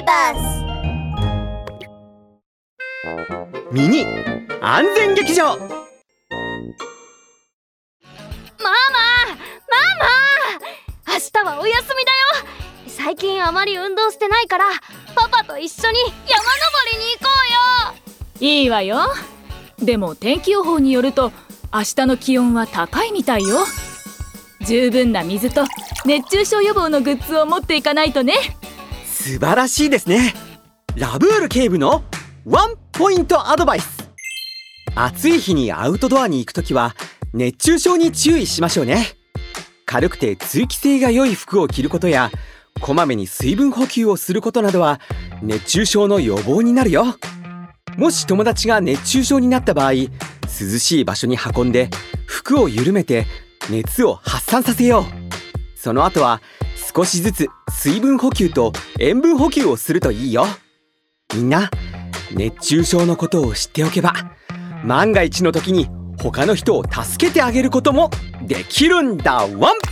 ーバスミニ安全劇場。ママママ明日はお休みだよ。最近あまり運動してないからパパと一緒に山登りに行こうよ。いいわよ。でも天気予報によると明日の気温は高いみたいよ。十分な水と熱中症予防のグッズを持っていかないとね素晴らしいですね。ラブール警部のワンポイントアドバイス。暑い日にアウトドアに行くときは熱中症に注意しましょうね。軽くて通気性が良い服を着ることやこまめに水分補給をすることなどは熱中症の予防になるよ。もし友達が熱中症になった場合涼しい場所に運んで服を緩めて熱を発散させよう。その後は少しずつ水分補給と塩分補給をするといいよ。みんな熱中症のことを知っておけば万が一の時に他の人を助けてあげることもできるんだ。ワン！